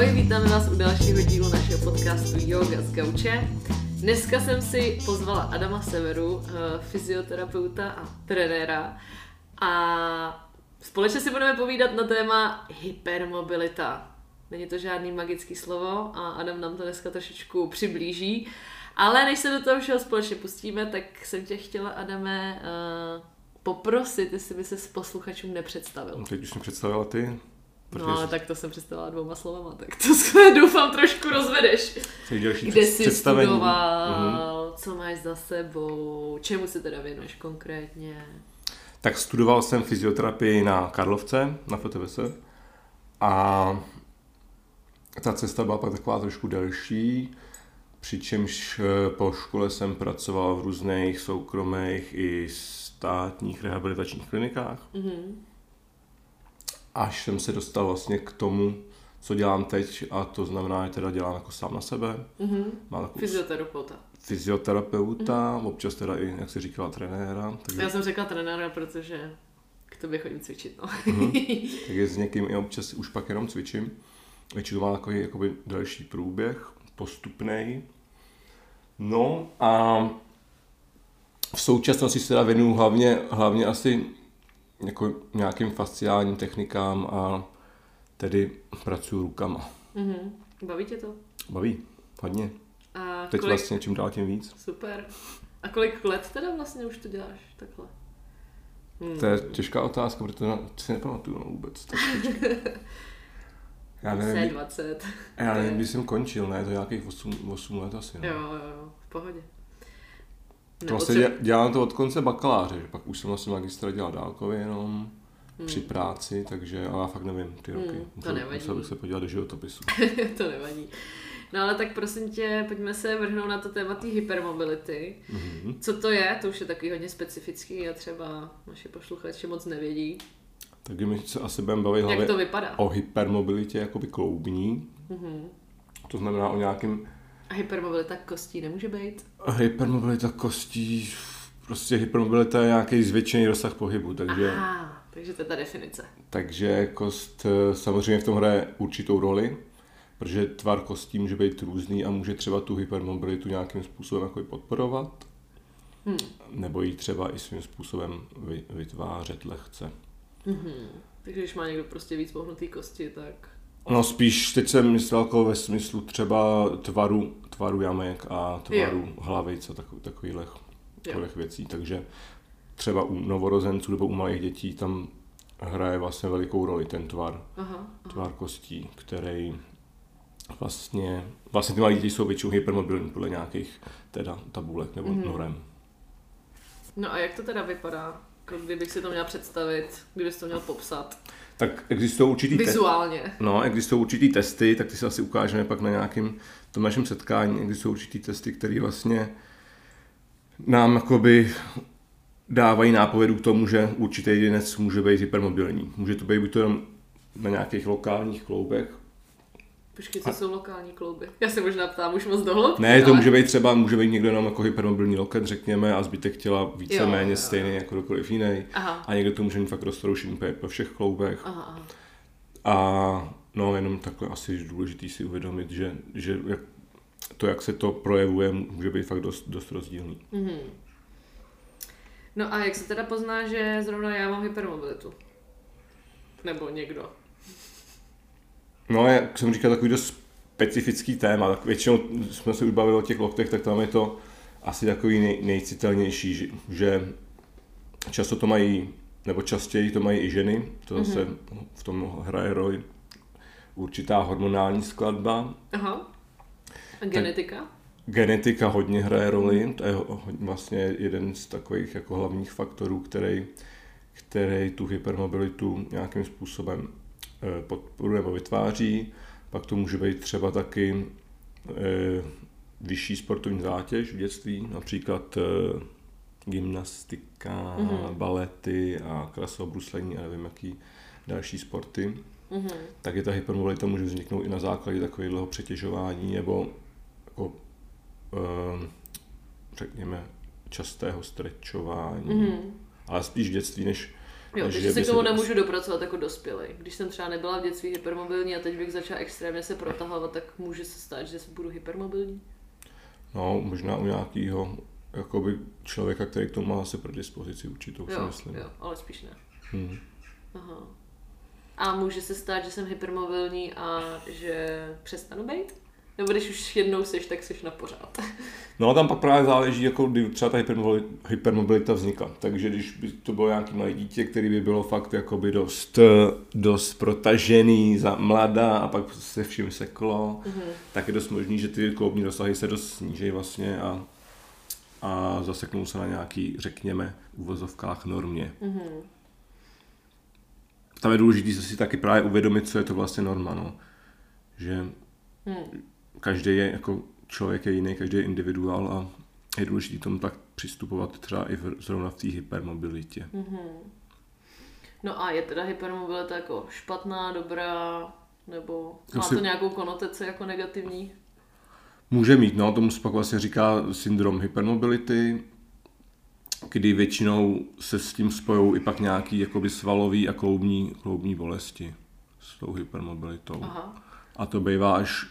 Ahoj, vítáme vás u dalšího dílu našeho podcastu Yoga z Gauče. Dneska jsem si pozvala Adama Severu, eh, fyzioterapeuta a trenéra a společně si budeme povídat na téma hypermobilita. Není to žádný magický slovo a Adam nám to dneska trošičku přiblíží. Ale než se do toho všeho společně pustíme, tak jsem tě chtěla, Adame, uh, poprosit, jestli by se s posluchačům nepředstavil. No, teď už mě představila ty. No, ale tak to jsem představila dvouma slovama, tak to se doufám trošku rozvedeš. Kde jsi studoval, uhum. co máš za sebou, čemu se teda věnuješ konkrétně? Tak studoval jsem fyzioterapii na Karlovce, na FTVS a ta cesta byla pak taková trošku delší, přičemž eh, po škole jsem pracoval v různých soukromých i státních rehabilitačních klinikách. Mm-hmm. Až jsem se dostal vlastně k tomu, co dělám teď a to znamená, že teda dělám jako sám na sebe. Mm-hmm. Mám takovou fyzioterapeuta. Fyzioterapeuta, mm-hmm. občas teda i, jak jsi říkala, trenéra. Takže... Já jsem řekla trenéra, protože k tobě chodím cvičit. No. mm-hmm. Takže s někým i občas už pak jenom cvičím. Většinou má takový jakoby další průběh, postupný. No a v současnosti se teda věnuju hlavně, hlavně asi jako nějakým fasciálním technikám a tedy pracuji rukama. Mm-hmm. Baví tě to? Baví, hodně. A Teď kolik... vlastně čím dál tím víc. Super. A kolik let teda vlastně už to děláš takhle? Hmm. To je těžká otázka, protože na, si nepamatuju no, vůbec. Já nevím, 20. Já nevím, když jsem končil, ne, to nějakých 8, 8 let asi. No. Jo, jo, jo, v pohodě. To vlastně třeba... dělám to od konce bakaláře, že pak už jsem vlastně magistra dělal dálkově jenom hmm. při práci, takže ale já fakt nevím ty roky. Hmm, to nevadí. Musel bych se podívat do životopisu. to nevadí. No ale tak prosím tě, pojďme se vrhnout na to téma té hypermobility. Mm-hmm. Co to je? To už je takový hodně specifický a třeba naši posluchači moc nevědí. Takže my se asi budeme bavit Jak to vypadá? o hypermobilitě jakoby kloubní. Mm-hmm. To znamená o nějakým a hypermobilita kostí nemůže být? Hypermobilita kostí, prostě hypermobilita je nějaký zvětšený rozsah pohybu, takže... Aha, takže to je ta definice. Takže kost eh, samozřejmě v tom hraje určitou roli, protože tvar kostí může být různý a může třeba tu hypermobilitu nějakým způsobem jako podporovat, hmm. nebo ji třeba i svým způsobem vytvářet lehce. Hmm. Takže když má někdo prostě víc pohnutý kosti, tak No spíš teď jsem myslel jako ve smyslu třeba tvaru, tvaru jamek a tvaru jo. hlavic a takových, takových věcí. Takže třeba u novorozenců nebo u malých dětí tam hraje vlastně velikou roli ten tvar, aha, aha. tvar kostí, který vlastně, vlastně ty malé děti jsou většinou hypermobilní podle nějakých teda tabulek nebo mm-hmm. norem. No a jak to teda vypadá, kdybych si to měl představit, kdybys to měl popsat? tak existují určitý... Vizuálně. Te- no, existují určitý testy, tak ty se asi ukážeme pak na nějakém tom našem setkání. Existují určitý testy, které vlastně nám jakoby dávají nápovědu k tomu, že určitý jedinec může být hypermobilní. Může to být buď to jenom na nějakých lokálních kloubech, Počkej, co a... jsou lokální klouby? Já se možná ptám už moc dohloubky. Ne, to ale... může být třeba, může být někdo jenom jako hypermobilní loket, řekněme, a zbytek těla víceméně stejný jako kdokoliv jiný. Aha. A někdo to může mít fakt roztroušený po všech kloubech. Aha, aha. A no, jenom takhle asi je důležitý si uvědomit, že, že jak, to, jak se to projevuje, může být fakt dost, dost rozdílný. Mm-hmm. No a jak se teda pozná, že zrovna já mám hypermobilitu? Nebo někdo? No, jak jsem říkal, takový dost specifický téma, tak většinou jsme se už bavili o těch loktech, tak tam je to asi takový nej, nejcitelnější, že, že často to mají, nebo častěji to mají i ženy, to mm-hmm. zase v tom hraje roli určitá hormonální skladba. Aha. A genetika? Tak, genetika hodně hraje roli, to je vlastně jeden z takových jako hlavních faktorů, který, který tu hypermobilitu nějakým způsobem podporuje nebo vytváří. Pak to může být třeba taky eh, vyšší sportovní zátěž v dětství, například eh, gymnastika, mm-hmm. balety a krasobruslení a nevím jaký další sporty. Mm-hmm. Tak je ta hypermobilita může vzniknout i na základě takového přetěžování nebo jako, řekněme častého strečování, mm-hmm. ale spíš v dětství než Jo, takže že se k tomu to- nemůžu dopracovat jako dospělý. Když jsem třeba nebyla v dětství hypermobilní a teď bych začala extrémně se protahovat, tak může se stát, že budu hypermobilní. No, možná u nějakého jakoby člověka, který k tomu má asi predispozici určitou, si Jo, myslím. jo, ale spíš ne. Hmm. Aha. A může se stát, že jsem hypermobilní a že přestanu být? Nebo když už jednou seš, tak seš na pořád. No a tam pak právě záleží, jako kdy třeba ta hypermobili- hypermobilita vznikla. Takže když by to bylo nějaký malé dítě, který by bylo fakt jakoby dost, dost protažený, za mladá a pak se vším seklo, Mhm. tak je dost možný, že ty kloubní rozsahy se dost sníží vlastně a, a zaseknou se na nějaký, řekněme, uvozovkách normě. Mhm. Tam je důležité si taky právě uvědomit, co je to vlastně norma, no. Že Hmm. každý je jako člověk je jiný, každý je individuál a je důležité tomu tak přistupovat třeba i v, zrovna v té hypermobilitě. Mhm. No a je teda hypermobilita jako špatná, dobrá, nebo má Asi- to nějakou konotaci jako negativní? Může mít, no, tomu se pak vlastně říká syndrom hypermobility, kdy většinou se s tím spojou i pak nějaký jakoby svalový a kloubní, kloubní bolesti s tou hypermobilitou. Aha. A to bývá až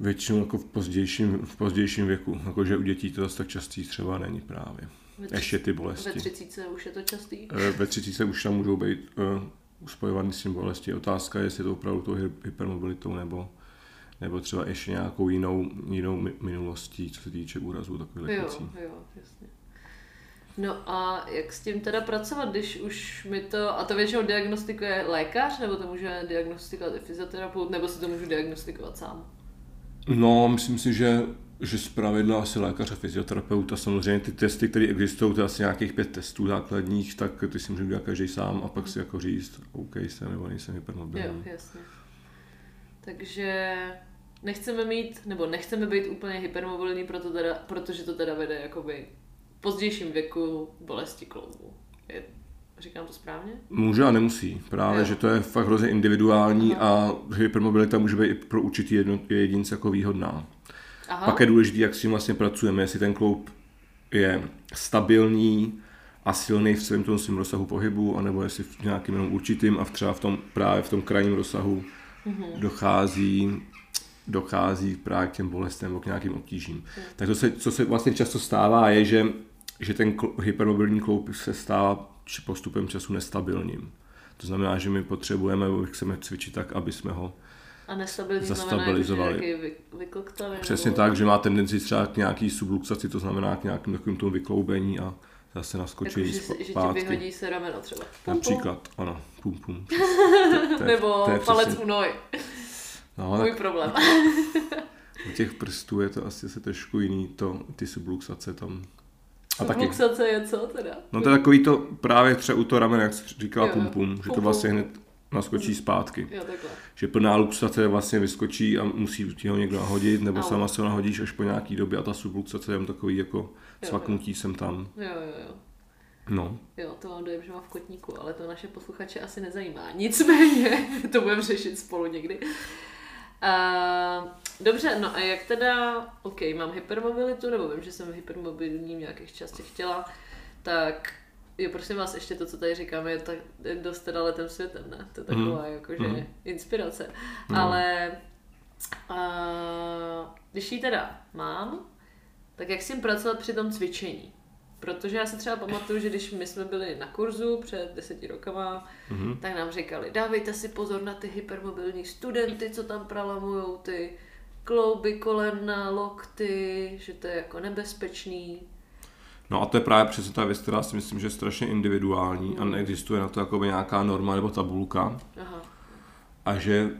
většinou jako v pozdějším, v pozdějším věku. Jakože u dětí to zase tak častý třeba není právě. Ve, Ještě ty ve bolesti. třicíce už je to častý? Eh, Ve 30 už tam můžou být uh, spojovaný s tím bolesti. Otázka je, jestli to opravdu tou hy- hypermobilitou nebo, nebo třeba ještě nějakou jinou, jinou mi- minulostí, co se týče úrazů takových Jo, věcí. jo, jasně. No a jak s tím teda pracovat, když už mi to, a to většinou diagnostikuje lékař, nebo to může diagnostikovat i fyzioterapeut, nebo si to můžu diagnostikovat sám? No, myslím si, že že z pravidla asi lékař a fyzioterapeut a samozřejmě ty testy, které existují, to je asi nějakých pět testů základních, tak ty si může udělat každý sám a pak si jako říct, OK, jsem nebo nejsem Jo, hypermobilní. jasně. Takže nechceme mít, nebo nechceme být úplně hypermobilní, proto teda, protože to teda vede jakoby v pozdějším věku bolesti kloubu. Je, říkám to správně? Může a nemusí. Právě, Jo. že to je fakt hrozně individuální a hypermobilita může být i pro určitý jedno, jedince jako výhodná. Aha. Pak je důležité, jak s tím vlastně pracujeme, jestli ten kloub je stabilní a silný v celém tom svém rozsahu pohybu, anebo jestli v nějakým jenom určitým a v třeba v tom, právě v tom krajním rozsahu Mhm. dochází dochází právě k těm bolestem nebo k nějakým obtížím. Tak to se, co se vlastně často stává, je, že, že ten kl- hypermobilní kloub se stává či postupem času nestabilním. To znamená, že my potřebujeme, chceme cvičit tak, aby jsme ho A znamená, zastabilizovali. vy, vykloktaný? Přesně nebo... tak, že má tendenci třeba k nějaký subluxaci, to znamená k nějakým takovým tomu vykloubení a zase Jako, naskočí že, že ti zpátky. vyhodí se rameno třeba. Pum, pum. Například, ano, pum pum. To- to je- Nebo to je palec přesně- u nohy. No, Můj tak problém. u těch prstů je to asi se trošku jiný, to, ty subluxace tam. A taky, Subluxace je co teda? no to je takový to právě třeba u toho ramene, jak jsi říkala Jo, pum jo. pum, že to vlastně hned naskočí zpátky. Jo, takhle. Že plná luxace vlastně vyskočí a musí ti ho někdo nahodit, nebo Au. sama se ho nahodíš až po nějaký době a ta subluxace je takový jako jo. svaknutí sem tam. Jo, jo, jo. No, Jo, to mám dojem, že mám v kotníku, ale to naše posluchače asi nezajímá. Nicméně, to budeme řešit spolu někdy. Uh, dobře, no a jak teda, ok, mám hypermobilitu, nebo vím, že jsem hypermobilní v nějakých částech těla, tak jo, prosím vás, ještě to, co tady říkáme, je tak je dost teda letem světem, ne? To je taková Mhm. jakože Mhm. inspirace. No. Ale uh, když ji teda mám, tak jak s tím pracovat při tom cvičení? Protože já si třeba pamatuju, že když my jsme byli na kurzu před deseti rokama, mhm. tak nám říkali, dávejte si pozor na ty hypermobilní studenty, co tam pralamujou ty klouby, kolena, lokty, že to je jako nebezpečný. No a to je právě přesně ta věc, která si myslím, že je strašně individuální a Mm. neexistuje na to jakoby nějaká norma nebo tabulka Aha, a že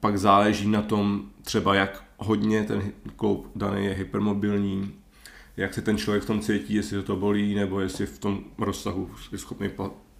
pak záleží na tom třeba jak hodně ten kloub daný je hypermobilní, jak se ten člověk v tom cítí, jestli to, to bolí, nebo jestli v tom rozsahu je schopný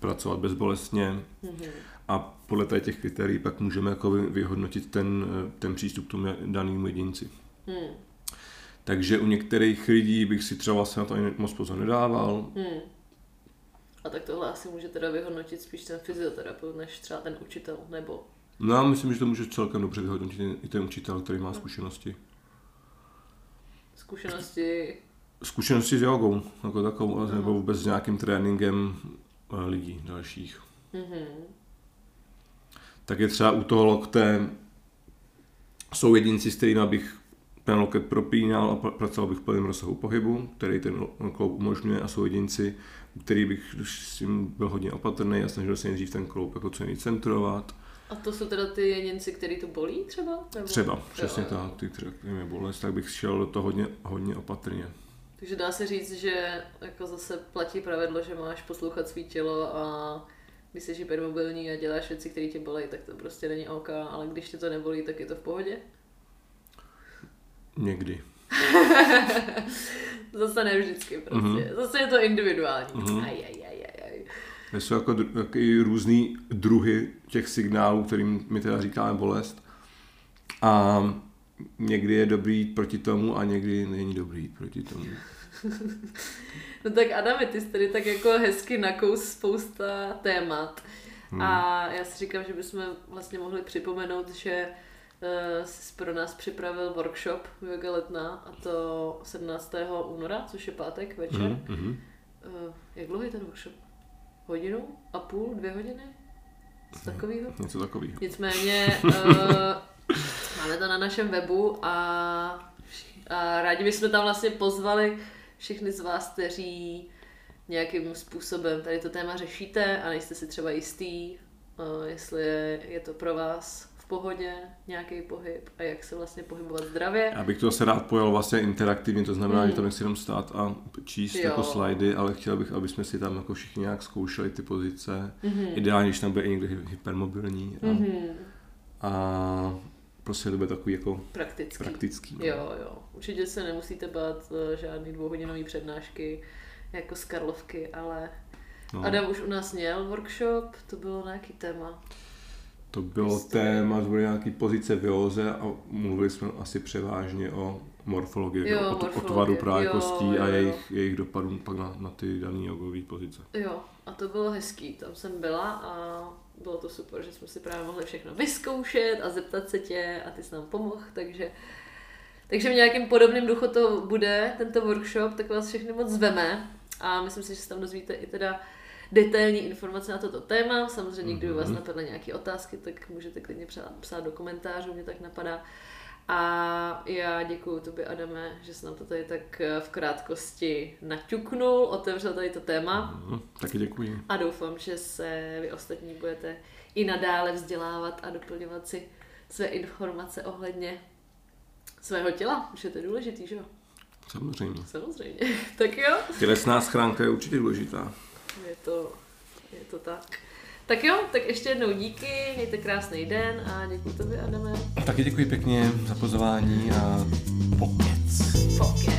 pracovat bezbolestně. mhm. A podle tady těch kritérií pak můžeme jako vy- vyhodnotit ten, ten přístup k tomu danému jedinci. Hmm. Takže u některých lidí bych si třeba vlastně na to ani moc pozor nedával. Hmm. A tak tohle asi může teda vyhodnotit spíš ten fyzioterapeut, než třeba ten učitel, nebo No já myslím, že to může celkem dobře vyhodnotit i- i ten učitel, který má zkušenosti. zkušenosti. Zkušenosti s jogou, jako takovou, nebo vůbec s nějakým tréninkem eh, lidí dalších. Mhm. Tak je třeba u toho lokte, jsou jedinci, s kterými bych ten loket propínal a pr- pracoval bych v plném rozsahu pohybu, který ten lo- kloub umožňuje a jsou jedinci, u kterých bych s tím byl hodně opatrný a snažil se nejdřív ten kloub jako co nejvíc centrovat. A to jsou teda ty jedinci, který to bolí třeba? Nebo? Třeba, přesně jo. tak, ty, které je bolest, tak bych šel do toho hodně, hodně opatrně. Takže dá se říct, že jako zase platí pravidlo, že máš poslouchat svý tělo a když jsi hypermobilní a děláš věci, které tě bolí, tak to prostě není OK, ale když tě to nebolí, tak je to v pohodě. Někdy. Zase ne vždycky prostě. Mhm. Mm-hmm. Zase je to individuální. Mhm. Mm-hmm. Aj, aj, aj, aj, aj. Jsou jako dru- taky různý druhy těch signálů, kterým my teda říkáme bolest. A někdy je dobrý jít proti tomu a někdy není dobrý jít proti tomu. No tak Adame, ty jsi tady tak jako hezky nakous spousta témat. Hmm. A já si říkám, že bychom vlastně mohli připomenout, že uh, jsi pro nás připravil workshop Yoga Letna a to 17. února, což je pátek večer. Uh, jak dlouhý je ten workshop? Hodinu? A půl? Dvě hodiny? Co takového? Něco takového. Nicméně uh, máme to na našem webu a, a rádi bychom tam vlastně pozvali všechny z vás, kteří nějakým způsobem tady to téma řešíte a nejste si třeba jistý, uh, jestli je, je to pro vás v pohodě nějaký pohyb a jak se vlastně pohybovat zdravě. Já bych to se rád pojal vlastně interaktivně, to znamená, Mm. že tam nechci jenom stát a číst Jo. jako slajdy, ale chtěl bych, aby jsme si tam jako všichni nějak zkoušeli ty pozice. Mhm. Ideálně, když tam bude i někdo hy- hypermobilní a, Mhm. a prostě to bude takový jako Praktický. praktický. no. Jo, jo. Určitě se nemusíte bát eh, žádný dvouhodinový přednášky jako z Karlovky, ale No. Adam už u nás měl workshop, to bylo na jaký téma? To bylo Jste- téma, to byly nějaký pozice v józe a mluvili jsme asi převážně o morfologii, Jo, jo, o, morfologie. tvaru právě Jo, kostí jo, a jejich, jejich dopadů pak na, na ty dané jogové pozice. Jo, a to bylo hezký, tam jsem byla a bylo to super, že jsme si právě mohli všechno vyzkoušet a zeptat se tě a ty jsi nám pomohl, takže takže v nějakém podobném duchu to bude, tento workshop, tak vás všechny moc zveme a myslím si, že se tam dozvíte i teda detailní informace na toto téma. Samozřejmě, kdyby vás Mhm. napadly nějaké otázky, tak můžete klidně psát, psát do komentářů, mě tak napadá. A já děkuji tobě, Adame, že jsi nám to tady tak eh, v krátkosti naťuknul, otevřel tady to téma Mhm, taky děkuji. a doufám, že se vy ostatní budete i nadále vzdělávat a doplňovat si své informace ohledně svého těla, je to důležitý, že jo? Samozřejmě. Samozřejmě. tak jo, Tělesná schránka je určitě důležitá. je to, je to tak. Tak jo, tak ještě jednou díky, mějte krásný den a děkuji tobě, Adame. Taky děkuji pěkně za pozvání a pokec.